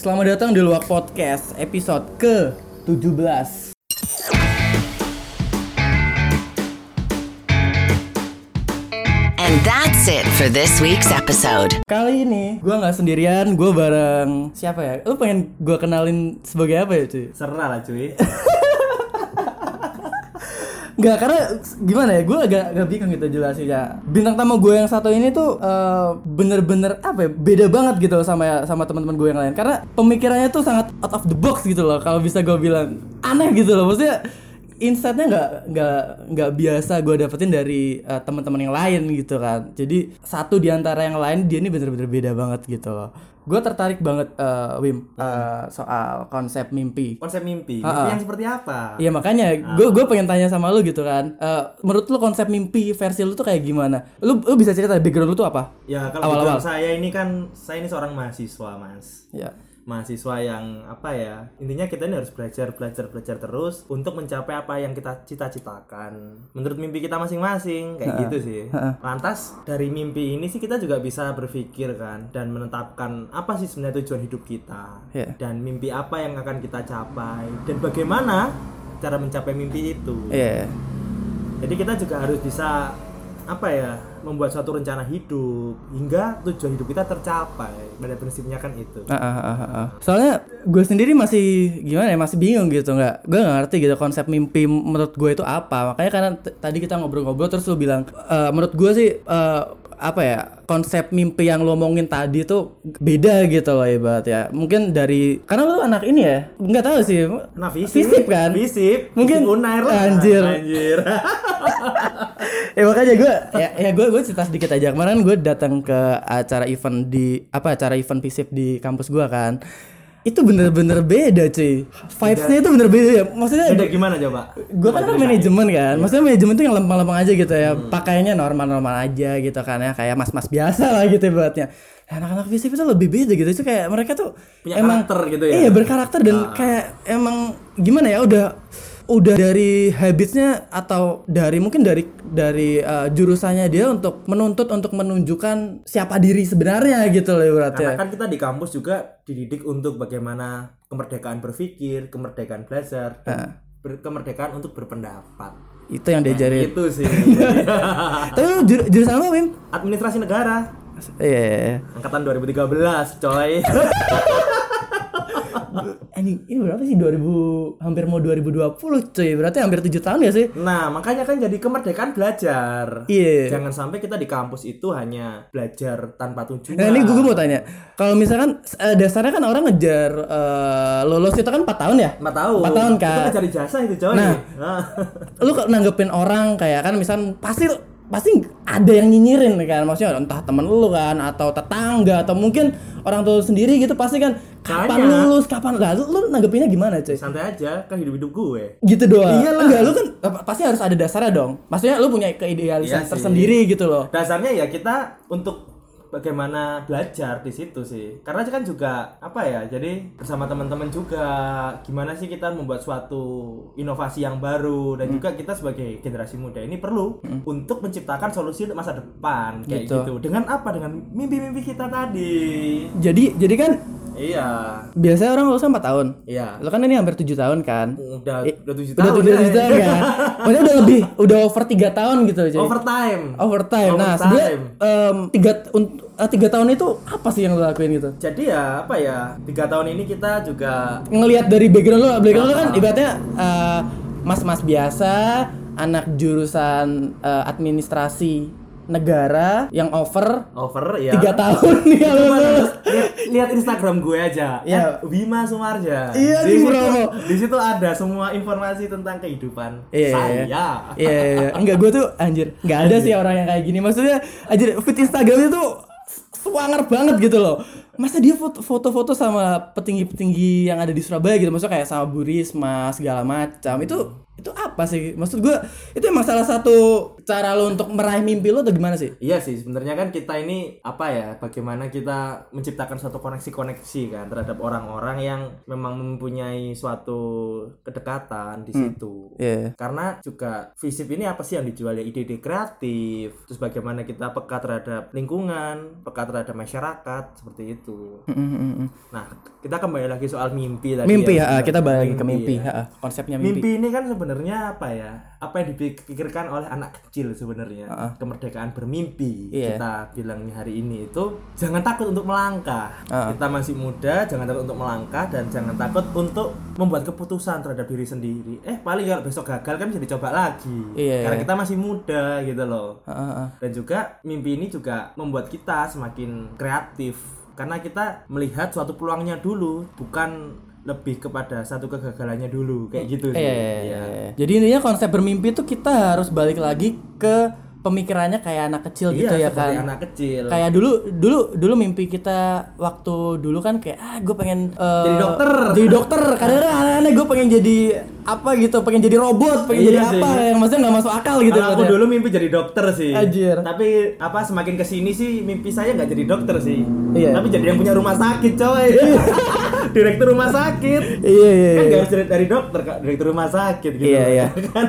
Selamat datang di Luak Podcast episode ke-17 And that's it for this week's episode. Kali ini gue nggak sendirian, gue bareng siapa ya? Lu pengen gue kenalin sebagai apa ya cuy? Serah lah cuy. Nggak, karena gimana ya, gue agak, agak bingung gitu jelasinnya Bintang tamu gue yang satu ini tuh eh, bener-bener apa ya, beda banget gitu sama sama teman-teman gue yang lain. Karena pemikirannya tuh sangat out of the box gitu loh, kalau bisa gue bilang Aneh gitu loh, maksudnya insightnya nggak nggak nggak biasa gue dapetin dari eh, teman-teman yang lain gitu kan. Jadi satu di antara yang lain dia ini bener-bener beda banget gitu loh gue tertarik banget eh, Wim eh, soal konsep mimpi Konsep mimpi. Mimpi yang seperti apa? Iya makanya gue gue pengen tanya sama lu gitu kan Eh, menurut lu konsep mimpi versi lu tuh kayak gimana lu lu bisa cerita background lu tuh apa Ya kalau Awal-awal. background saya ini kan saya ini seorang mahasiswa mas. ya Mahasiswa yang apa ya? Intinya kita ini harus belajar, belajar, belajar terus untuk mencapai apa yang kita cita-citakan. Menurut mimpi kita masing-masing kayak gitu sih. Lantas dari mimpi ini sih kita juga bisa berpikir kan dan menetapkan apa sih sebenarnya tujuan hidup kita Iya. dan mimpi apa yang akan kita capai dan bagaimana cara mencapai mimpi itu. iya Jadi kita juga harus bisa apa ya membuat suatu rencana hidup hingga tujuan hidup kita tercapai. Pada prinsipnya kan itu. Ah, ah, ah, ah. Soalnya gue sendiri masih gimana ya masih bingung gitu nggak gue nggak ngerti gitu konsep mimpi menurut gue itu apa makanya karena tadi kita ngobrol-ngobrol terus lu bilang "Eh, menurut gue sih eh, apa ya konsep mimpi yang lo omongin tadi tuh beda gitu loh ibarat ya mungkin dari karena lu anak ini ya nggak tahu sih Nah, visip, Visip kan? Visip, Mungkin- visip unair lah. Anjir. Anjir. ya makanya gue ya, ya gue gue cerita sedikit aja kemarin gue datang ke acara event di apa acara event visip di kampus gue kan itu bener-bener beda cuy. Vibesnya itu bener beda. Ya maksudnya Beda gimana coba? gue kan manajemen kan. Maksudnya manajemen tuh yang lempeng-lempeng aja gitu ya. Pakainya normal-normal aja gitu kan ya. Kayak mas-mas biasa lah gitu ibaratnya. Nah, anak-anak visip itu lebih beda gitu. Itu kayak mereka tuh Punya emang karakter gitu ya? iya berkarakter dan kayak emang gimana ya udah udah dari habitsnya atau dari mungkin dari dari uh, jurusannya dia untuk menuntut untuk menunjukkan siapa diri sebenarnya gitu loh ibaratnya Karena kan kita di kampus juga dididik untuk bagaimana kemerdekaan berpikir, kemerdekaan belajar, dan ber- kemerdekaan untuk berpendapat. itu yang diajarin Itu sih. tapi lu jur- jurusan apa Wim? Administrasi negara Iya, iya, iya. angkatan 2013, coy. Anjing, ini berapa sih 2000 hampir mau 2020 cuy. Berarti hampir 7 tahun ya sih? Nah, makanya kan jadi kemerdekaan belajar. Iya. Jangan sampai kita di kampus itu hanya belajar tanpa tujuan. Nah, ini gue mau tanya. Kalau misalkan eh, dasarnya kan orang ngejar eh, lulus itu kan 4 tahun ya? 4 tahun. 4 tahun, Kak. Itu cari jasa itu, coy. Nah. Nah. Lu nanggepin orang kayak kan misal pasti pasti ada yang nyinyirin kan. Maksudnya entah temen lu kan atau tetangga atau mungkin orang tua lu sendiri gitu pasti kan kapan lulus? Kapan? Lah lu, lu nanggepinnya gimana cuy? Santai aja, kan hidup-hidup gue. gitu doang. Iyalah. enggak lu kan pasti harus ada dasarnya dong. Maksudnya lu punya keidealisan Iya tersendiri gitu loh. Dasarnya ya kita untuk bagaimana belajar di situ sih. Karena kan juga apa ya? Jadi bersama teman-teman juga gimana sih kita membuat suatu inovasi yang baru dan Hmm. juga kita sebagai generasi muda ini perlu untuk menciptakan solusi untuk masa depan kayak Gitu. gitu. Dengan apa? Dengan mimpi-mimpi kita tadi. jadi jadi kan Iya. biasanya orang lulus 4 tahun Iya. lu kan ini hampir 7 tahun kan Udah Eh, udah tujuh udah tahun. tujuh ya. tahun kan maksudnya udah lebih udah over 3 tahun gitu cuy Overtime. overtime nah Overtime. sebenarnya un- eh, tiga tahun itu apa sih yang lo lakuin gitu Jadi ya apa ya? Tiga tahun ini kita juga ngelihat dari background lo background lo kan Ah. ibaratnya eh, mas-mas biasa anak jurusan eh, administrasi negara yang over over ya. tiga tahun nih Cuma lulus. lihat, lihat Instagram gue aja. Iya. Eh, Bima Sumarja. Iya, di situ, di situ ada semua informasi tentang kehidupan Iya, saya. iya, iya, iya. enggak gue tuh anjir, nggak ada sih orang yang kayak gini. Maksudnya anjir feed Instagramnya tuh swanger banget gitu loh. Masa dia foto- foto-foto sama petinggi-petinggi yang ada di Surabaya gitu, maksudnya kayak sama Bu Risma segala macam. Itu itu apa sih? Maksud gue itu emang salah satu cara lo untuk meraih mimpi lo atau gimana sih? Iya sih, sebenarnya kan kita ini apa ya? Bagaimana kita menciptakan suatu koneksi-koneksi kan terhadap orang-orang yang memang mempunyai suatu kedekatan di situ. Iya. Karena juga visip ini apa sih yang dijual ya ide-ide kreatif, terus bagaimana kita peka terhadap lingkungan, peka terhadap masyarakat seperti itu. Gitu. Mm. Nah, kita kembali lagi soal mimpi tadi. Mimpi ya. ya, kita balik ke mimpi. ya. Konsepnya mimpi. Mimpi ini kan sebenarnya apa ya? Apa yang dipikirkan oleh anak kecil sebenarnya? Kemerdekaan bermimpi. Iya. Kita bilangnya hari ini itu jangan takut untuk melangkah. Ah. Kita masih muda, jangan takut untuk melangkah dan jangan takut untuk membuat keputusan terhadap diri sendiri. Eh, paling kalau besok gagal kan bisa dicoba lagi. Iya, Karena iya. kita masih muda gitu loh. Ha. Dan juga mimpi ini juga membuat kita semakin kreatif karena kita melihat suatu peluangnya dulu, bukan lebih kepada satu kegagalannya dulu kayak gitu sih. Iya, iya, iya, iya. Jadi intinya konsep bermimpi itu kita harus balik lagi ke pemikirannya kayak anak kecil Iya, gitu ya kan. anak kecil. Kayak dulu dulu dulu mimpi kita waktu dulu kan kayak ah gue pengen eh, Jadi dokter. Jadi dokter. Kadang-kadang aneh-aneh gue pengen jadi apa gitu, pengen jadi robot, pengen Iya jadi sih. apa yang maksudnya nggak masuk akal gitu. Kalau aku maksudnya. dulu mimpi jadi dokter sih. Anjir. Tapi apa semakin ke sini sih mimpi saya nggak jadi dokter sih. Iya. Tapi jadi yang punya rumah sakit coy. Direktur rumah sakit. Iya iya. Kan iya. nggak harus dari, dari dokter kak, direktur rumah sakit gitu. Iya, iya. kan?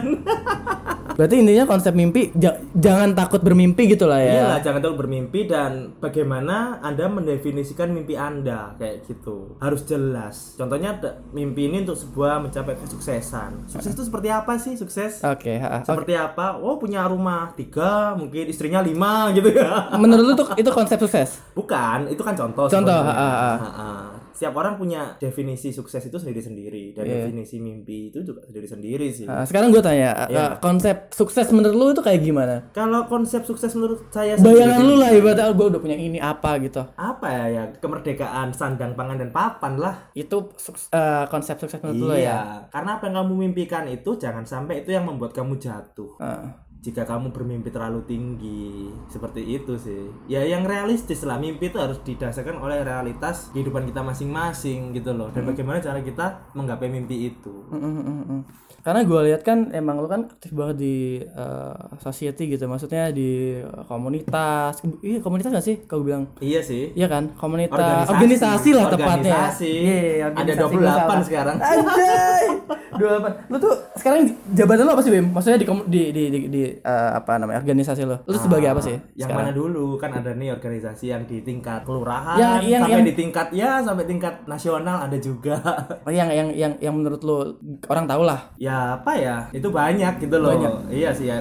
Berarti intinya konsep mimpi ja- jangan takut bermimpi gitu lah ya. Iya, jangan terlalu bermimpi dan bagaimana Anda mendefinisikan mimpi Anda kayak gitu. Harus jelas. Contohnya mimpi ini untuk sebuah mencapai kesuksesan. Sukses itu seperti apa sih sukses? Oke, ha. Seperti apa? Oh punya rumah tiga, mungkin istrinya lima gitu ya. Menurut lu tuh itu konsep sukses? Bukan, itu kan contoh. Contoh, ha, ha. Ha, ha. Setiap orang punya definisi sukses itu sendiri-sendiri dan Iya. definisi mimpi itu juga sendiri-sendiri sih. Nah, sekarang gue tanya, Iya. uh, konsep sukses menurut lu itu kayak gimana? Kalau konsep sukses menurut saya Bayangan lu lah ibaratnya gue udah punya ini apa gitu. apa ya, ya kemerdekaan sandang pangan dan papan lah Itu uh, konsep sukses menurut lu ya. iya karena apa yang kamu mimpikan itu jangan sampai itu yang membuat kamu jatuh Uh, jika kamu bermimpi terlalu tinggi seperti itu sih. Ya yang realistis lah. Mimpi itu harus didasarkan oleh realitas kehidupan kita masing-masing gitu loh. Dan bagaimana cara kita menggapai mimpi itu. Mm, mm, mm, mm. Karena gue lihat kan emang lu kan aktif banget di uh, society gitu, maksudnya di uh, komunitas. Iya komunitas gak sih? Kalau bilang iya sih Iya kan, komunitas Organisasi. organisasi, lah tepatnya. Organisasi. Iya, Ada organisasi 28 gua salah. sekarang. Anjay. 28. Lu tuh sekarang jabatan lu apa sih, Bim? Maksudnya di di di di, di, eh, apa namanya? organisasi lu. Lu sebagai apa sih? yang sekarang? mana dulu kan ada nih organisasi yang di tingkat kelurahan Yang- yang- sampai yang- di tingkat ya sampai tingkat nasional ada juga Oh, yang yang yang yang menurut lu orang tahu lah. ya apa ya itu banyak gitu loh Banyak. iya sih ya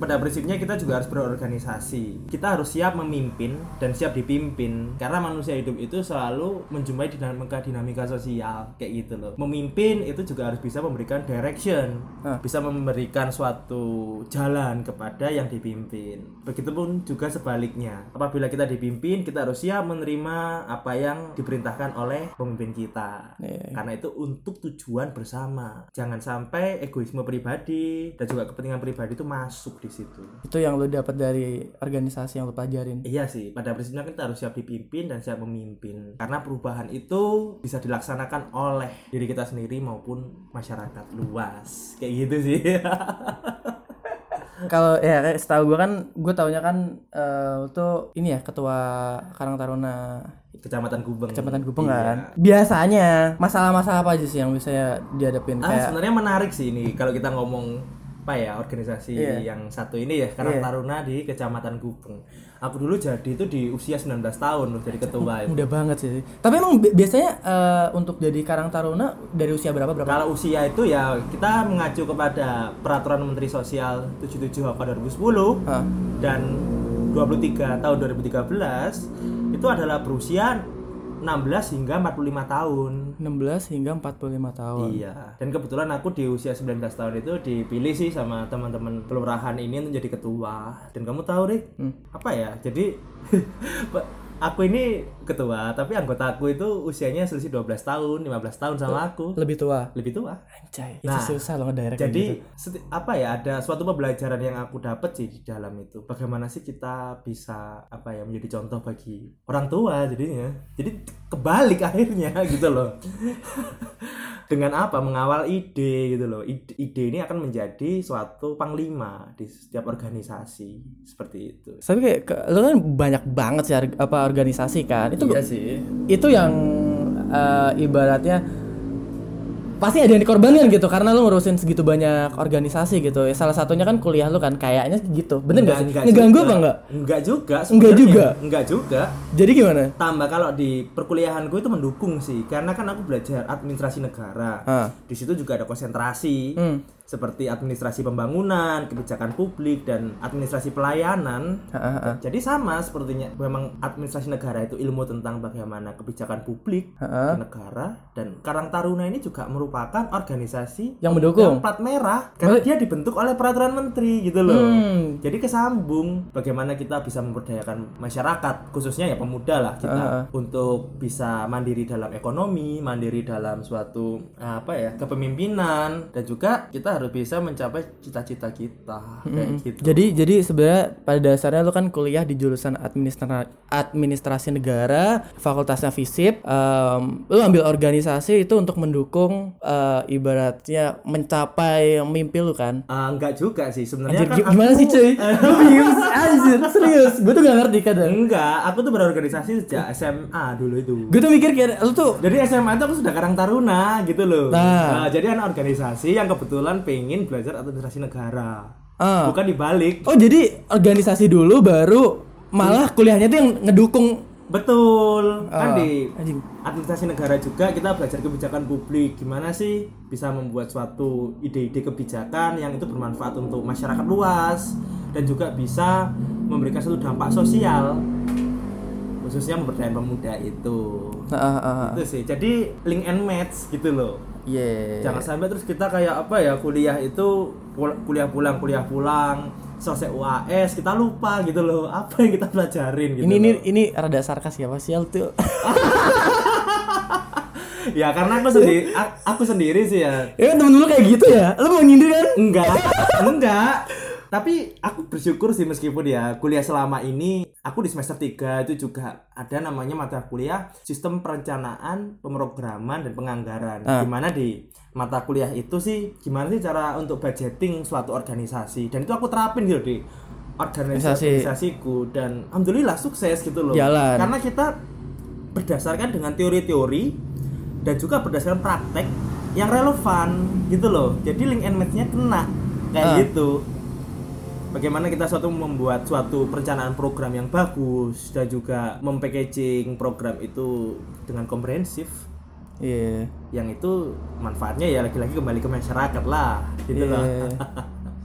pada prinsipnya kita juga harus berorganisasi. Kita harus siap memimpin dan siap dipimpin. Karena manusia hidup itu selalu menjumpai dinamika dinamika sosial kayak gitu loh. Memimpin itu juga harus bisa memberikan direction Ah. bisa memberikan suatu jalan kepada yang dipimpin. Begitupun juga sebaliknya. Apabila kita dipimpin kita harus siap menerima apa yang diperintahkan oleh pemimpin kita. Iya. karena itu untuk tujuan bersama. Jangan sampai egoisme pribadi dan juga kepentingan pribadi itu masuk di situ. Itu yang lu dapat dari organisasi yang lu pelajarin. iya sih pada prinsipnya kita harus siap dipimpin dan siap memimpin. Karena perubahan itu bisa dilaksanakan oleh diri kita sendiri maupun masyarakat luas. Kayak gitu sih. Kalau ya kayak setahu gue kan, gue taunya kan eh, lu tuh ini ya ketua Karang Taruna. Kecamatan Gubeng. Kecamatan Gubeng Iya. kan. Biasanya masalah-masalah apa aja sih yang bisa dihadapin? Ah, kayak sebenarnya menarik sih ini kalau kita ngomong apa ya organisasi Iya. yang satu ini ya Karang Iya. Taruna di Kecamatan Gubeng. Aku dulu jadi itu di usia 19 tahun loh jadi ketua itu. mudah banget sih. Tapi emang bi- biasanya eh, untuk jadi Karang Taruna dari usia berapa berapa? Kalau usia itu ya kita mengacu kepada Peraturan Menteri Sosial 77 Haka 2010 Hah. dan 23 tahun 2013 itu adalah berusia 16 hingga 45 tahun. 16 hingga 45 tahun. Iya. Dan kebetulan aku di usia 19 tahun itu dipilih sih sama teman-teman kelurahan ini untuk jadi ketua. Dan kamu tahu, Rik, Hmm. apa ya? Jadi aku ini ketua, tapi anggotaku itu usianya selisih 12 tahun, 15 tahun sama aku. Lebih tua. Lebih tua. Anjay, Nah, itu susah loh kayak Jadi gitu. apa ya ada suatu pembelajaran yang aku dapat sih di dalam itu. Bagaimana sih kita bisa apa ya menjadi contoh bagi orang tua jadinya. Jadi kebalik akhirnya gitu loh. Dengan apa mengawal ide gitu loh. Ide, ide ini akan menjadi suatu panglima di setiap organisasi seperti itu. Tapi kayak lu kan banyak banget sih apa organisasi kan. Itu Iya sih. itu yang eh, ibaratnya pasti ada yang dikorbankan gitu karena lu ngurusin segitu banyak organisasi gitu. Ya salah satunya kan kuliah lu kan kayaknya gitu. Bener gak sih? Ngeganggu juga. apa enggak? Enggak juga. Enggak juga? Enggak juga. Jadi gimana? Tambah kalau di perkuliahanku itu mendukung sih, karena kan aku belajar administrasi negara. Ah. Di situ juga ada konsentrasi. Hmm. Seperti administrasi pembangunan, kebijakan publik dan administrasi pelayanan. Heeh. Jadi sama sepertinya memang administrasi negara itu ilmu tentang bagaimana kebijakan publik di negara dan Karang Taruna ini juga merupakan organisasi Yang mendukung. pemegang plat merah karena dia dibentuk oleh peraturan menteri gitu loh. Hmm. Jadi kesambung bagaimana kita bisa memberdayakan masyarakat khususnya ya pemuda lah kita untuk bisa mandiri dalam ekonomi, mandiri dalam suatu apa ya kepemimpinan dan juga kita harus bisa mencapai cita-cita kita kayak gitu. Jadi jadi sebenarnya pada dasarnya lu kan kuliah di jurusan administra administrasi negara, fakultasnya FISIP. Em, lu ambil organisasi itu untuk mendukung eh, ibaratnya mencapai mimpi lu kan. Ah, enggak juga sih sebenarnya kan gi- gimana aku- sih cuy? Gue bingung anjir, serius. Gue tuh gak ngerti kadang. Enggak, aku tuh berorganisasi sejak SMA dulu itu. Gue tuh mikir kayak lu tuh Jadi SMA itu aku sudah Karang Taruna gitu loh. Nah. Nah, jadi anak organisasi yang kebetulan pengen belajar administrasi negara. Ah. Bukan dibalik. Oh jadi organisasi dulu baru malah kuliahnya tuh yang ngedukung Betul. Kan Ah, di administrasi negara juga kita belajar kebijakan publik. Gimana sih bisa membuat suatu ide-ide kebijakan yang itu bermanfaat untuk masyarakat luas dan juga bisa memberikan suatu dampak sosial khususnya memberdayakan pemuda itu. Ah, ah, ah. Itu sih. Jadi link and match gitu loh. Yeah. Jangan sampai terus kita kayak apa ya kuliah itu pul- kuliah pulang kuliah pulang selesai UAS kita lupa gitu loh apa yang kita pelajarin gitu. ini ini loh. ini rada sarkas ya Mas Sial tuh. ya karena aku sendiri aku sendiri sih ya ya temen lu kayak gitu ya. Lu mau nyindir kan? enggak enggak tapi aku bersyukur sih meskipun ya kuliah selama ini aku di semester 3 itu juga ada namanya mata kuliah sistem perencanaan pemrograman dan penganggaran. Ah. gimana di mata kuliah itu sih gimana sih cara untuk budgeting suatu organisasi? Dan itu aku terapin gitu di organisasi. organisasiku. Dan alhamdulillah sukses gitu loh. Jalan. karena kita berdasarkan dengan teori-teori dan juga berdasarkan praktek yang relevan gitu loh. Jadi link and match-nya kena kayak Ah. gitu bagaimana kita suatu membuat suatu perencanaan program yang bagus dan juga mempackaging program itu dengan komprehensif Iya. yang itu manfaatnya ya lagi-lagi kembali ke masyarakat lah gitu loh Iya.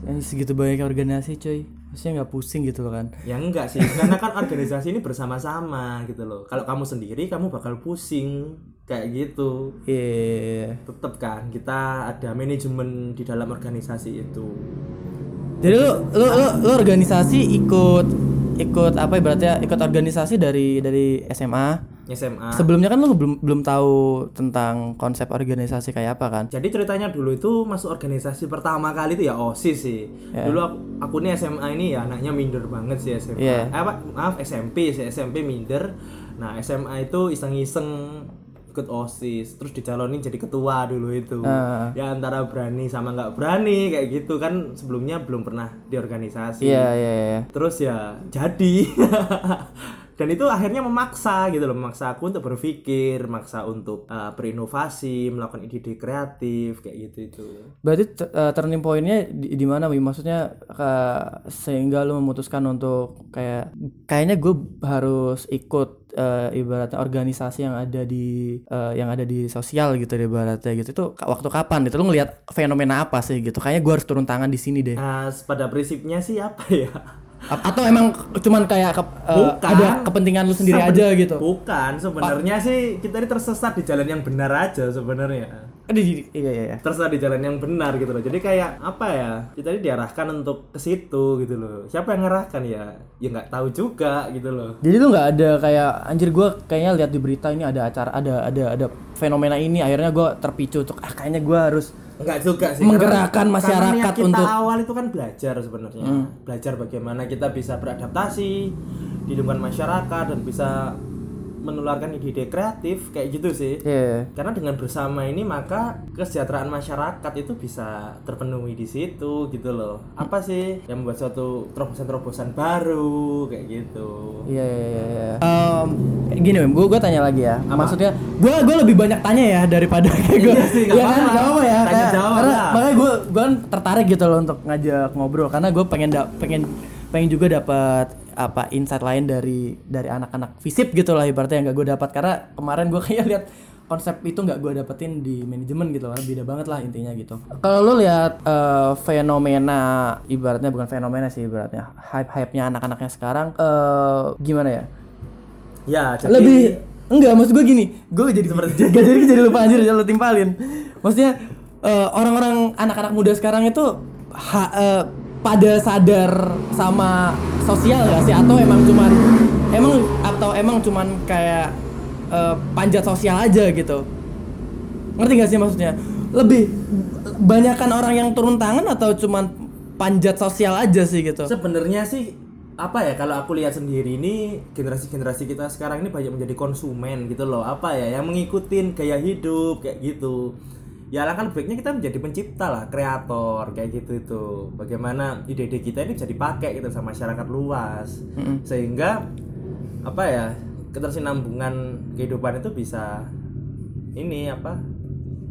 Yang segitu banyak organisasi cuy. Maksudnya nggak pusing gitu loh kan. ya enggak sih karena kan organisasi ini bersama-sama gitu loh kalau kamu sendiri kamu bakal pusing kayak gitu Iya. tetap kan kita ada manajemen di dalam organisasi itu Jadi lu lu lu, lu organisasi ikut ikut apa ibaratnya ikut organisasi dari dari SMA. SMA Sebelumnya kan lu belum belum tahu tentang konsep organisasi kayak apa kan? jadi ceritanya dulu itu masuk organisasi pertama kali itu ya OSIS sih Ya. dulu aku, aku nih SMA ini ya anaknya minder banget sih SMA Iya. Eh, apa maaf SMP sih SMP minder nah SMA itu iseng-iseng ikut OSIS terus dicalonin jadi ketua dulu itu Ah. ya antara berani sama nggak berani kayak gitu kan sebelumnya belum pernah di organisasi Iya iya iya. terus ya jadi dan itu akhirnya memaksa gitu loh memaksa aku untuk berpikir memaksa untuk uh, berinovasi melakukan ide-ide kreatif kayak gitu itu. Berarti eh, turning pointnya di, di mana Wi? Maksudnya ke- sehingga lu memutuskan untuk kayak kayaknya gue harus ikut eh, ibaratnya organisasi yang ada di eh, yang ada di sosial gitu deh ibaratnya gitu. Itu waktu kapan itu lu ngelihat fenomena apa sih gitu? Kayaknya gue harus turun tangan di sini deh. Nah pada prinsipnya sih apa ya A- atau emang cuman kayak ke- eh, Bukan. ada kepentingan lu sendiri Seben- aja gitu? Bukan. Sebenarnya sih kita ini tersesat di jalan yang benar aja sebenarnya. Aduh, iya iya iya. Tersesat di jalan yang benar gitu loh. Jadi kayak apa ya kita ini diarahkan untuk ke situ gitu loh. Siapa yang ngerahkan ya? Ya nggak tahu juga gitu loh. Jadi tuh nggak ada kayak anjir gue kayaknya lihat di berita ini ada acara ada ada ada fenomena ini akhirnya gue terpicu untuk ah kayaknya gue harus Enggak juga sih. Menggerakkan Karena- masyarakat karena kita untuk- Hmm. awal itu kan belajar sebenarnya. Belajar bagaimana kita bisa beradaptasi di lingkungan masyarakat dan bisa menularkan ide-ide kreatif kayak gitu sih Iya. karena dengan bersama ini maka kesejahteraan masyarakat itu bisa terpenuhi di situ gitu loh apa sih yang membuat suatu terobosan-terobosan baru kayak gitu Iya iya iya. iya. Gini gue gue tanya lagi ya. Maksudnya gue gue lebih banyak tanya ya daripada kayak gue. Iya sih, kan, apa-apa. nggak apa ya. Tanya Kayak- jawab karena lah. makanya gue gue kan tertarik gitu loh untuk ngajak ngobrol karena gue pengen da- pengen pengen juga dapat apa insight lain dari dari anak-anak visip gitu lah ibaratnya yang gak gue dapat. Karena kemarin gue kayak lihat konsep itu nggak gue dapetin di manajemen gitu lah beda banget lah intinya gitu. Kalau lo lihat eh, fenomena ibaratnya bukan fenomena sih ibaratnya hype hype nya anak-anaknya sekarang eh gimana ya? Ya jadi lebih enggak maksud gue gini gue jadi gak jadi jadi lupa anjir lo timpalin. Maksudnya eh, orang-orang anak-anak muda sekarang itu ha- eh, pada sadar sama sosial gak sih? Atau emang cuman emang atau emang cuman kayak eh, panjat sosial aja gitu? Ngerti gak sih maksudnya? Lebih banyakan orang yang turun tangan atau cuman panjat sosial aja sih gitu? Sebenarnya sih apa ya kalau aku lihat sendiri ini generasi-generasi kita sekarang ini banyak menjadi konsumen gitu loh. Apa ya yang mengikutin gaya hidup kayak gitu ya alangkah baiknya kita menjadi pencipta lah kreator kayak gitu itu. Bagaimana ide-ide kita ini bisa dipakai gitu sama masyarakat luas. Sehingga apa ya ketersinambungan kehidupan itu bisa ini apa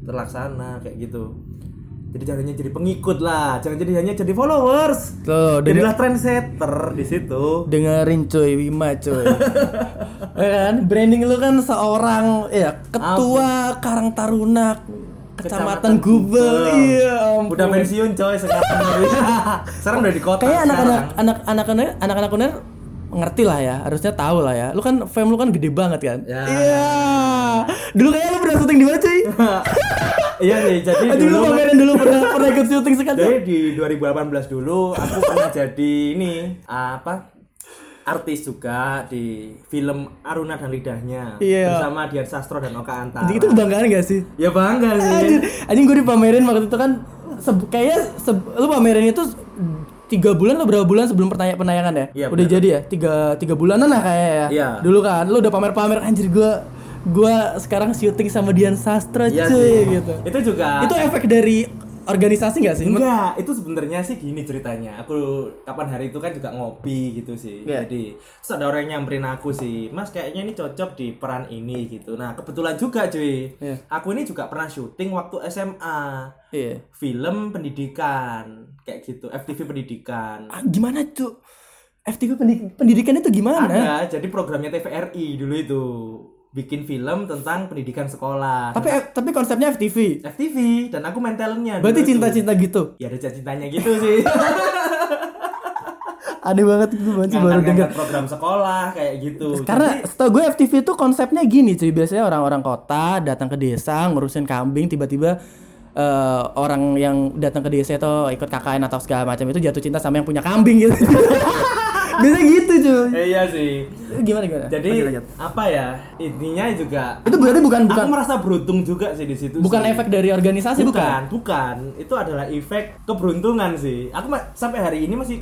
terlaksana kayak gitu. Jadi jangan jadi pengikut lah jangan jadi hanya jadi followers. Tuh jadilah trendsetter di situ. Dengerin cuy Wima cuy. Ya kan? Branding lu kan seorang ya ketua Karang Taruna Kecamatan Gubeng. Iya ampun. udah pensiun coy sekarang. Sekarang udah di kota kayak anak-anak anak-anak anak-anak uner ngerti lah ya. Harusnya tahu lah ya. Lu kan fame lu kan gede banget kan? Ya. iya. Dulu kayak lu pernah syuting di mana cuy? Iya nih jadi Aduh lu dulu pamerin dulu pernah pernah ikut syuting sekali. Jadi di 2018 dulu aku pernah jadi ini apa artis juga di film Aruna dan Lidahnya Iya. bersama Dian Sastro dan Oka Antara itu kebanggaan gak sih ya bangga sih Anjir, anjing gue dipamerin waktu itu kan kayaknya seb- lu pamerin itu tiga bulan atau berapa bulan sebelum pertanya penayangan ya? Iya, udah bener. jadi ya tiga tiga bulanan lah kayak ya. Iya. Dulu kan lu udah pamer-pamer anjir gue gue sekarang syuting sama Dian Sastra Iya cuy sih. gitu. itu juga Itu efek dari organisasi gak sih? Enggak, itu sebenarnya sih gini ceritanya. Aku kapan hari itu kan juga ngopi gitu sih. Iya. Jadi terus ada orang yang nyamperin aku sih, Mas kayaknya ini cocok di peran ini gitu. Nah kebetulan juga cuy, Iya. aku ini juga pernah syuting waktu SMA Iya. film pendidikan kayak gitu, FTV pendidikan. Ah, gimana tuh? FTV pendi- pendidikan itu gimana? Ada, jadi programnya TVRI dulu itu bikin film tentang pendidikan sekolah. Tapi tapi konsepnya FTV. FTV dan aku main talentnya. Berarti itu. cinta-cinta gitu. Ya ada cintanya gitu sih. Aneh banget gue baru denger. ngangkat program sekolah kayak gitu. Karena setahu gue FTV itu konsepnya gini cuy Biasanya orang-orang kota datang ke desa ngurusin kambing Tiba-tiba eh, orang yang datang ke desa itu ikut KKN atau segala macam itu jatuh cinta sama yang punya kambing gitu Biasanya gitu cuy Eh, iya sih. Gimana gimana? Jadi Lanjut, lanjut. apa ya? Intinya juga Itu berarti bukan bukan aku merasa beruntung juga sih di situ. bukan sih. efek dari organisasi bukan? bukan, bukan. Itu adalah efek keberuntungan sih. Aku sampai hari ini masih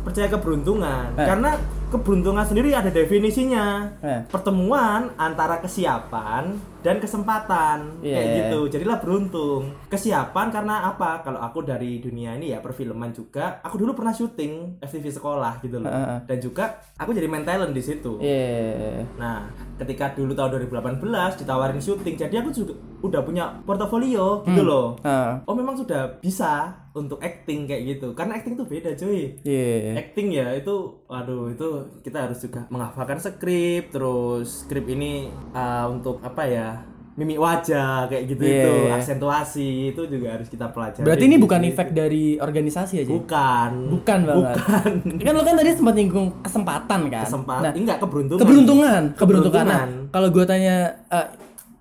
percaya keberuntungan Eh. karena keberuntungan sendiri ada definisinya. Eh. Pertemuan antara kesiapan dan kesempatan kayak Iya. gitu. Jadilah beruntung. Kesiapan karena apa? Kalau aku dari dunia ini ya perfilman juga, aku dulu pernah syuting FTV sekolah gitu loh. Heeh. Dan juga aku jadi main talent di situ. Iya Nah, ketika dulu tahun 2018 ditawarin syuting, jadi aku juga udah punya portofolio gitu loh. Ah, Oh, memang sudah bisa untuk acting kayak gitu. Karena acting tuh beda, cuy. Iya Acting ya itu waduh itu kita harus juga menghafalkan skrip, terus skrip ini uh, untuk apa ya? mimik wajah kayak gitu Iya, itu, iya. aksentuasi itu juga harus kita pelajari. Berarti ini gitu. bukan efek dari organisasi aja? bukan. Bukan banget Bukan. Kan lo kan tadi sempat nyinggung kesempatan kan? Kesempatan. Nah, enggak keberuntungan. keberuntungan keberuntungan nah, Keberuntungan. kalau gue tanya eh,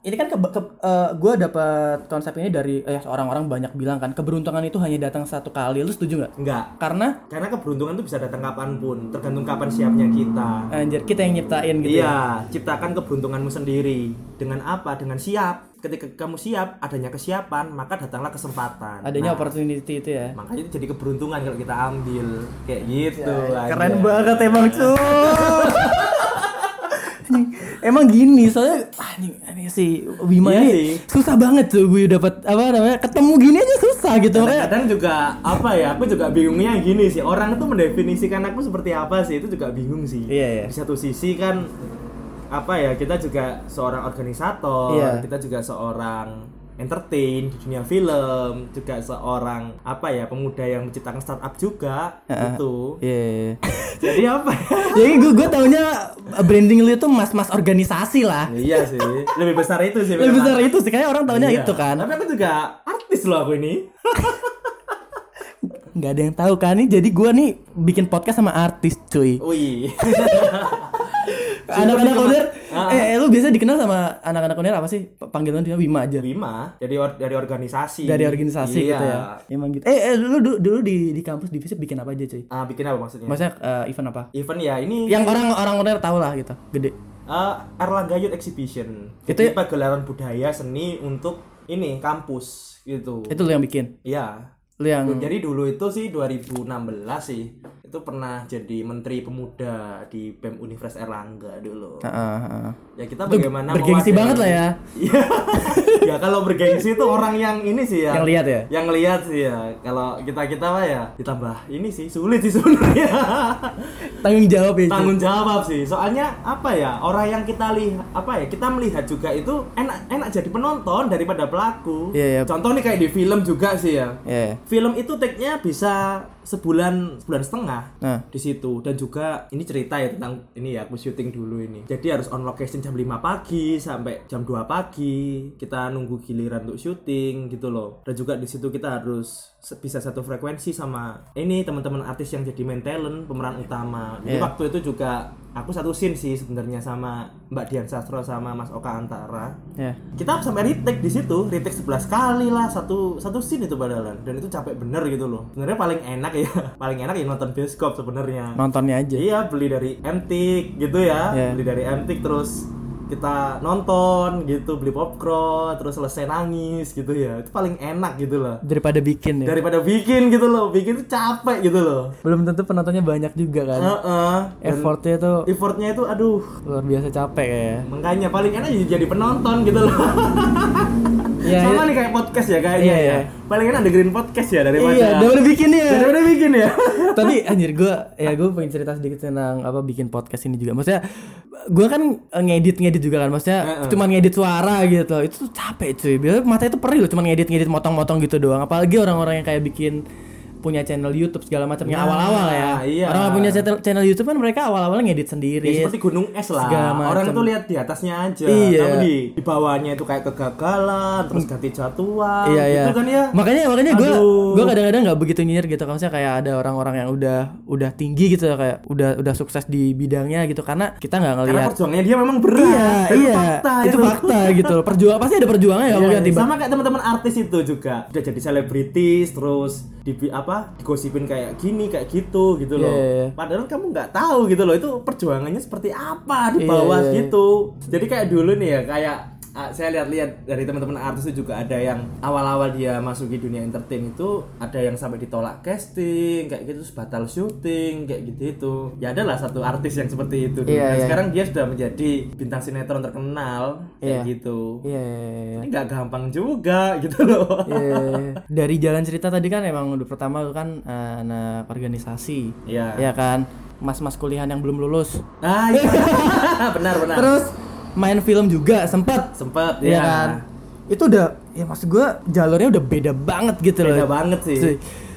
ini kan ke, gue dapat konsep ini dari eh, orang-orang banyak bilang kan keberuntungan itu hanya datang satu kali lu setuju nggak Enggak. karena Karena keberuntungan itu bisa datang kapan pun, tergantung kapan siapnya kita. anjir kita yang nyiptain gitu ya Iya, ciptakan keberuntunganmu sendiri. Dengan apa? Dengan siap. Ketika kamu siap, adanya kesiapan, maka datanglah kesempatan. adanya Nah, opportunity itu ya Makanya itu jadi keberuntungan kalau kita ambil kayak gitu. aja. keren banget emang cuy emang gini soalnya ah, ini, si Bima Iya ini sih. susah banget tuh gue dapat apa namanya ketemu gini aja susah gitu makanya kadang juga apa ya aku juga bingungnya gini sih orang itu mendefinisikan aku seperti apa sih itu juga bingung sih Iya, iya. di satu sisi kan apa ya kita juga seorang organisator Iya. kita juga seorang entertain di dunia film juga seorang apa ya pemuda yang menciptakan startup juga gitu Iya, iya. jadi apa ya Jadi gue gue taunya branding lu itu mas-mas organisasi lah. iya sih lebih besar itu sih Lebih besar itu sih kayaknya orang taunya Iya. itu kan. tapi aku juga artis loh aku ini nggak ada yang tahu kan ini jadi gue nih bikin podcast sama artis cuy anak-anak uner Ah. eh, eh, lu biasa dikenal sama anak-anak uner apa sih panggilan dia Bima aja Bima dari or- dari organisasi dari organisasi Iya. gitu ya emang gitu eh, eh lu dulu, dulu di di kampus divisi bikin apa aja cuy Ah, bikin apa maksudnya? maksudnya eh, event apa Event ya ini yang orang orang uner tahu lah gitu gede eh, Erlangga Youth Exhibition. Itu ya- pagelaran budaya seni untuk ini kampus gitu. itu lu yang bikin Iya. lu yang Jadi dulu itu sih 2016 sih. Itu pernah jadi menteri pemuda di BEM Universitas Erlangga dulu. Ah, ah, ah. Ya kita Itu bagaimana bergengsi banget lah ya Iya. ya kalau bergengsi itu orang yang ini sih ya. Yang lihat ya? Yang lihat sih ya. Kalau kita-kita mah ya ditambah ini sih sulit sih sebenarnya. tanggung jawab ya tanggung jawab sih soalnya apa ya orang yang kita lihat apa ya kita melihat juga itu enak enak jadi penonton daripada pelaku Iya, iya. contoh nih kayak di film juga sih ya Iya. film itu take-nya bisa sebulan sebulan setengah Nah. di situ. Dan juga ini cerita ya tentang ini ya aku syuting dulu ini. Jadi harus on location jam 5 pagi sampai jam 2 pagi. Kita nunggu giliran untuk syuting gitu loh. Dan juga di situ kita harus bisa satu frekuensi sama ini teman-teman artis yang jadi main talent pemeran utama. Jadi Iya. waktu itu juga aku satu scene sih sebenarnya sama Mbak Dian Sastro sama Mas Oka Antara. Ya. Kita sampai retake di situ retake 11 kali lah satu satu scene itu padahal. Dan itu capek bener gitu loh. Sebenarnya paling enak ya paling enak ya nonton bioskop sebenarnya. Nontonnya aja. Iya beli dari Mtik gitu ya Iya. beli dari Mtik terus kita nonton gitu beli popcorn terus selesai nangis gitu ya. Itu paling enak gitu loh. Daripada bikin ya? Daripada bikin gitu loh. Bikin tuh capek gitu loh. Belum tentu penontonnya banyak juga kan? Heeh. Dan effortnya tuh effortnya itu aduh. luar biasa capek ya. Makanya paling enak jadi penonton gitu loh. Iya, sama iya. nih kayak podcast ya kayaknya Iya, ya. iya. paling enak dengerin podcast ya daripada iya daripada bikin ya. Daripada bikin ya. Tapi anjir gue ya gue pengen cerita sedikit tentang apa bikin podcast ini juga. Maksudnya gue kan eh, ngedit ngedit juga kan maksudnya Heeh. cuman ngedit suara gitu. Itu tuh capek cuy. Biar mata itu perih loh cuman ngedit ngedit motong motong gitu doang. Apalagi orang-orang yang kayak bikin punya channel YouTube segala macamnya Nah, awal-awal ya iya. orang yang punya channel, YouTube kan mereka awal-awal ngedit sendiri Ya, seperti gunung es lah. Orang tuh lihat di atasnya aja. Iya. Tapi di, di bawahnya itu kayak kegagalan, terus ganti jadwal. iya iya Gitu kan ya. makanya makanya gue gue kadang-kadang nggak begitu nyinyir gitu kan maksudnya kayak ada orang-orang yang udah udah tinggi gitu kayak udah udah sukses di bidangnya gitu karena kita nggak Karena ngelihat perjuangannya dia memang berat. Iya, itu iya. fakta itu fakta gitu loh. Perjuangan pasti ada perjuangannya ya Iya, mungkin tiba. sama kayak teman-teman artis itu juga udah jadi selebritis terus di apa digosipin kayak gini kayak gitu gitu loh Iya, iya. padahal kamu nggak tahu gitu loh itu perjuangannya seperti apa di Iya, bawah iya, iya. gitu jadi kayak dulu nih ya kayak saya lihat-lihat dari teman-teman artis itu juga ada yang awal-awal dia masuk di dunia entertain itu ada yang sampai ditolak casting kayak gitu terus batal syuting kayak gitu itu ya adalah satu artis yang seperti itu. Iya, Dan iya. sekarang dia sudah menjadi bintang sinetron terkenal kayak Iya. gitu Iya, iya, iya. ini nggak gampang juga gitu loh Iya. Dari jalan cerita tadi kan emang udah pertama kan eh, anak organisasi. Iya. Ya kan? Mas-mas kuliahan yang belum lulus. ah iya benar benar Terus main film juga sempet. sempet Iya ya kan? Itu udah ya maksud gua jalurnya udah beda banget gitu loh. beda banget sih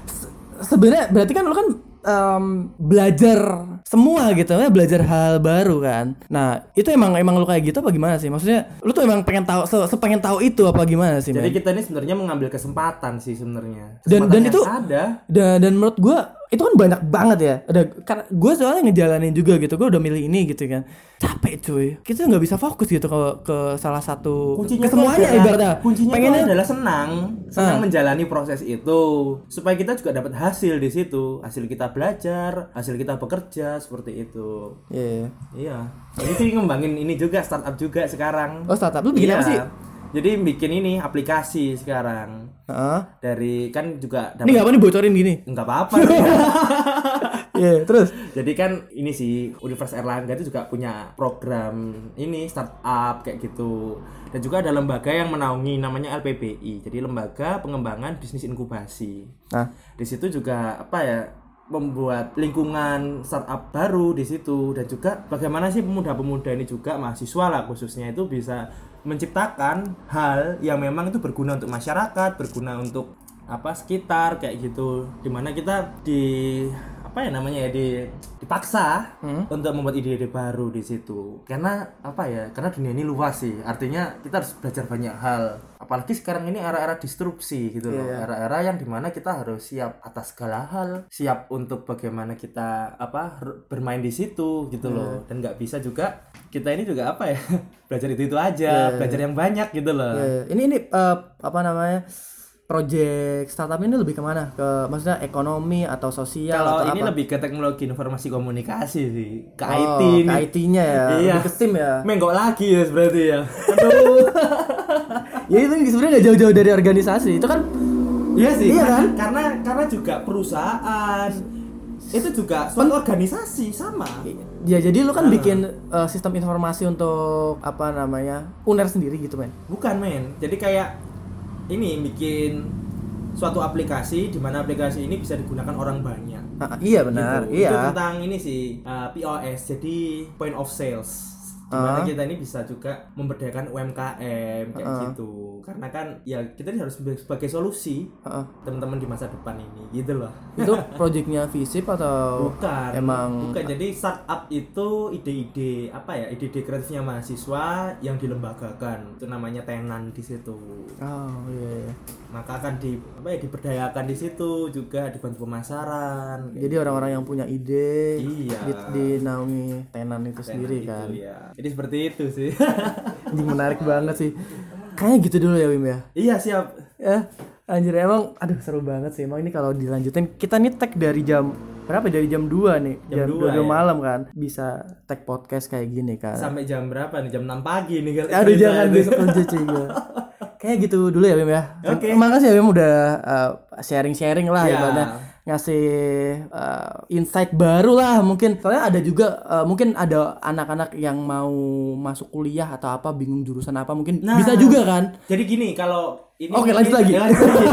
Se- sebenarnya berarti kan lu kan em, belajar semua gitu ya belajar hal baru kan nah itu emang emang lu kayak gitu apa gimana sih maksudnya lu tuh emang pengen tahu se, sepengen tahu itu apa gimana sih jadi men? kita ini sebenarnya mengambil kesempatan sih sebenarnya Dan- dan itu- ada dan dan menurut gua itu kan banyak banget ya. Ada karena gue soalnya ngejalanin juga gitu gue udah milih ini gitu kan. Capek cuy. Kita nggak bisa fokus gitu ke ke salah satu kuncinya ke semuanya adalah- ibaratnya. Kuncinya itu pengennya adalah senang. Senang Ah. menjalani proses itu. Supaya kita juga dapat hasil di situ. Hasil kita belajar hasil kita bekerja seperti itu. Iya. iya. Ini sih ngembangin ini juga startup juga sekarang. Oh startup lu bikin Iya. apa sih Jadi bikin ini aplikasi sekarang Heeh. dari kan juga Ini nggak apa nih bocorin gini? nggak apa-apa. Iya, terus. Jadi kan ini sih Universitas Erlangga itu juga punya program ini startup kayak gitu. Dan juga ada lembaga yang menaungi namanya LPBI. Jadi lembaga pengembangan bisnis inkubasi. Nah, Di situ juga apa ya membuat lingkungan startup baru di situ dan juga bagaimana sih pemuda-pemuda ini juga mahasiswa lah khususnya itu bisa menciptakan hal yang memang itu berguna untuk masyarakat, berguna untuk apa sekitar kayak gitu. Di mana kita di apa ya namanya ya di dipaksa untuk membuat ide-ide baru di situ. Karena apa ya? Karena dunia ini luas sih. Artinya kita harus belajar banyak hal. Apalagi sekarang ini era-era disrupsi gitu loh. Era-era yang di mana kita harus siap atas segala hal, siap untuk bagaimana kita apa bermain di situ gitu loh. Dan nggak bisa juga kita ini juga apa ya? belajar itu itu aja, belajar yang banyak gitu loh. Iya, iya. ini ini eh, apa namanya? Project startup ini lebih ke mana? Ke maksudnya ekonomi atau sosial Kalau atau ini apa? lebih ke teknologi informasi komunikasi sih, ke Oh, IT ke nih. IT-nya ya. Iya. Lebih ke STEM ya. Menggok lagi ya berarti ya. Aduh. ya itu sebenarnya nggak jauh-jauh dari organisasi. Itu kan Iya sih. Iya kan? Karena karena juga perusahaan itu juga suatu organisasi sama. ya jadi lu kan Ah. bikin eh, sistem informasi untuk apa namanya? UNER sendiri gitu, men. Bukan men. Jadi kayak ini bikin suatu aplikasi di mana aplikasi ini bisa digunakan orang banyak. Ah, iya benar. Gitu. Itu Iya. tentang ini sih uh, POS jadi point of sales. Di mana kita ini bisa juga memberdayakan UMKM kayak Ah. gitu. Karena kan ya kita ini harus sebagai solusi Heeh. teman-teman di masa depan ini gitu loh. Itu projectnya Visip atau Bukan. emang bukan. Jadi startup itu ide-ide apa ya? Ide-ide kreatifnya mahasiswa yang dilembagakan. Itu namanya tenan di situ. Oh iya. iya. Maka akan di apa ya diberdayakan di situ juga dibantu pemasaran. kayak Jadi orang-orang yang punya ide Iya. di, dinaungi tenan itu tenan sendiri itu, kan. ya. Jadi seperti itu sih. Anjing menarik banget sih. Kayaknya gitu dulu ya Wim ya. iya siap. Ya, anjir emang aduh seru banget sih. Emang ini kalau dilanjutin kita nih tag dari jam berapa ya? dari jam 2 nih. Jam Jam, 2 2 ya? malam kan. Bisa tag podcast kayak gini kan. Sampai jam berapa nih? Jam 6 pagi nih kali. Aduh jangan besok kerja cuy. Kayak gitu dulu ya Bim ya. Oke. Terima kasih ya Bim udah uh, sharing-sharing lah Iya. ibaratnya ngasih uh, insight baru lah mungkin. Soalnya ada juga uh, mungkin ada anak-anak yang mau masuk kuliah atau apa bingung jurusan apa mungkin Nah. bisa juga kan. Jadi gini, kalau ini Oke, lanjut lagi. Ya, lanjut lagi.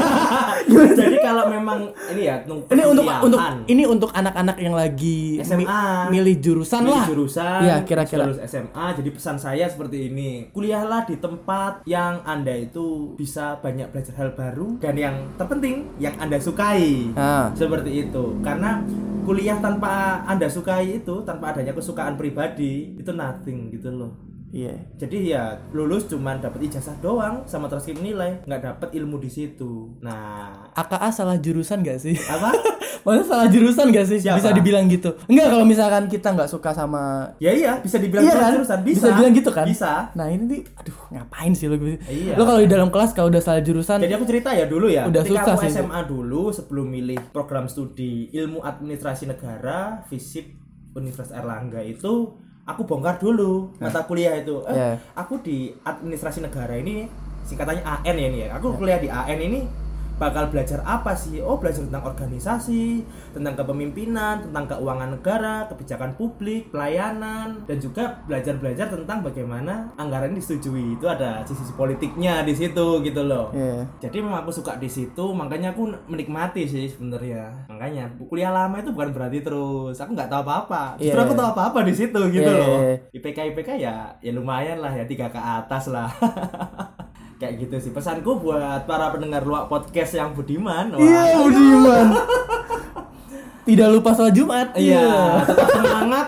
Jadi kalau memang ini ya Ini untuk untuk ini untuk anak-anak yang lagi mi- SMA. milih jurusan milih lah. jurusan Iya, kira-kira. lulus SMA jadi pesan saya seperti ini kuliahlah di tempat yang anda itu bisa banyak belajar hal baru dan yang terpenting yang anda sukai Ah. seperti itu karena kuliah tanpa anda sukai itu tanpa adanya kesukaan pribadi itu nothing gitu loh Iya. jadi ya lulus cuman dapat ijazah doang sama transkrip nilai nggak dapat ilmu di situ nah AKA salah jurusan gak sih? apa Maksudnya salah jurusan gak sih? Siapa? Bisa dibilang gitu. Enggak kalau misalkan kita nggak suka sama ya iya bisa dibilang Iya salah kan? jurusan bisa bilang gitu kan? bisa Nah ini nih, aduh ngapain sih lo? Iya. Lo kalau di dalam kelas kalau udah salah jurusan, Jadi aku cerita ya dulu ya. Udah Ketika susah aku sih. SMA dulu sebelum milih program studi Ilmu Administrasi Negara FISIP Universitas Erlangga itu aku bongkar dulu mata kuliah itu. Eh, Iya. aku di Administrasi Negara ini singkatannya AN ya ini ya. Aku kuliah di AN ini bakal belajar apa sih? Oh, belajar tentang organisasi, tentang kepemimpinan, tentang keuangan negara, kebijakan publik, pelayanan, dan juga belajar-belajar tentang bagaimana anggaran disetujui. Itu ada sisi politiknya di situ gitu loh. Iya. Jadi memang aku suka di situ, makanya aku menikmati sih sebenarnya. Makanya kuliah lama itu bukan berarti terus aku nggak tahu apa-apa. Justru Iya. aku tahu apa-apa di situ gitu Iya, loh. iya, IPK IPK ya ya lumayan lah ya tiga ke atas lah. Kayak gitu sih pesanku buat para pendengar luak podcast yang budiman. Iya, Budiman. Tidak lupa sholat Jumat. Iya, tetap semangat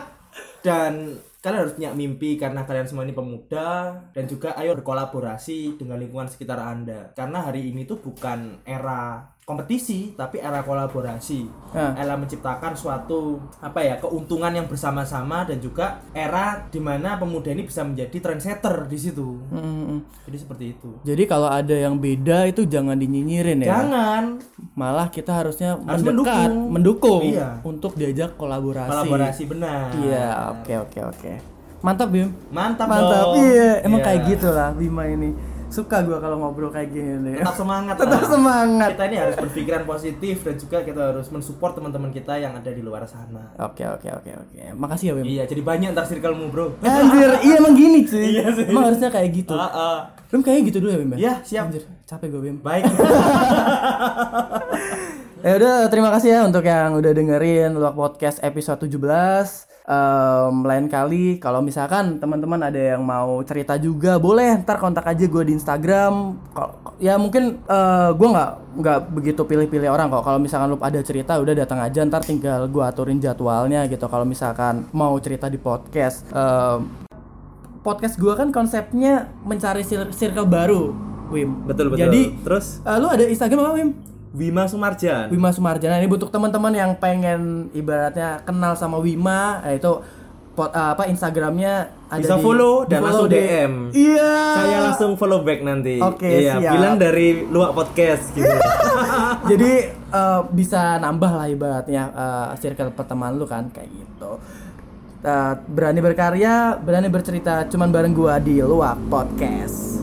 dan kalian harus punya mimpi karena kalian semua ini pemuda dan juga ayo berkolaborasi dengan lingkungan sekitar Anda. Karena hari ini tuh bukan era kompetisi tapi era kolaborasi. Nah. Era menciptakan suatu apa ya, keuntungan yang bersama-sama dan juga era di mana pemuda ini bisa menjadi trendsetter di situ. Mm, mm, mm. Jadi seperti itu. Jadi kalau ada yang beda itu jangan dinyinyirin ya. Jangan Malah kita harusnya Harus mendekat, mendukung. mendukung, Iya. untuk diajak kolaborasi. kolaborasi benar. Iya, oke oke oke. Mantap Bim. Mantap Mantap. dong. Iya, emang Iya. kayak gitu lah Bima ini. Suka gua kalau ngobrol kayak gini nih. tetap semangat Tetap lah. semangat. kita ini harus berpikiran positif dan juga kita harus mensupport teman-teman kita yang ada di luar sana Oke oke oke oke. Makasih ya Wim. iya jadi banyak ntar circlemu bro Anjir, iya emang gini cuy. Iya sih. Emang harusnya kayak gitu. Ah, ah. Wim kayaknya gitu dulu ya Wim. Iya, siap. Anjir, capek gue Wim. baik Ya udah, terima kasih ya untuk yang udah dengerin Luak Podcast episode 17. Em, lain kali kalau misalkan teman-teman ada yang mau cerita juga boleh ntar kontak aja gue di Instagram. Kalau- Ya mungkin eh, gue nggak nggak begitu pilih-pilih orang kok. Kalau misalkan lu ada cerita udah datang aja ntar tinggal gue aturin jadwalnya gitu. Kalau misalkan mau cerita di podcast. Em, podcast gue kan konsepnya mencari cir- circle baru, Wim. betul betul Jadi terus eh, lu ada Instagram apa Wim? Wima Sumarjan Wima Sumarjana ini untuk teman-teman yang pengen ibaratnya kenal sama Wima eh, itu pot, eh, apa Instagramnya ada Bisa di- follow di dan follow langsung di- DM. Iya. saya langsung follow back nanti Oke, iya siap. bilang dari luak podcast gitu Jadi eh, bisa nambah lah ibaratnya eh, circle pertemanan lu kan kayak gitu. Eh, berani berkarya, berani bercerita cuman bareng gua di Luak Podcast.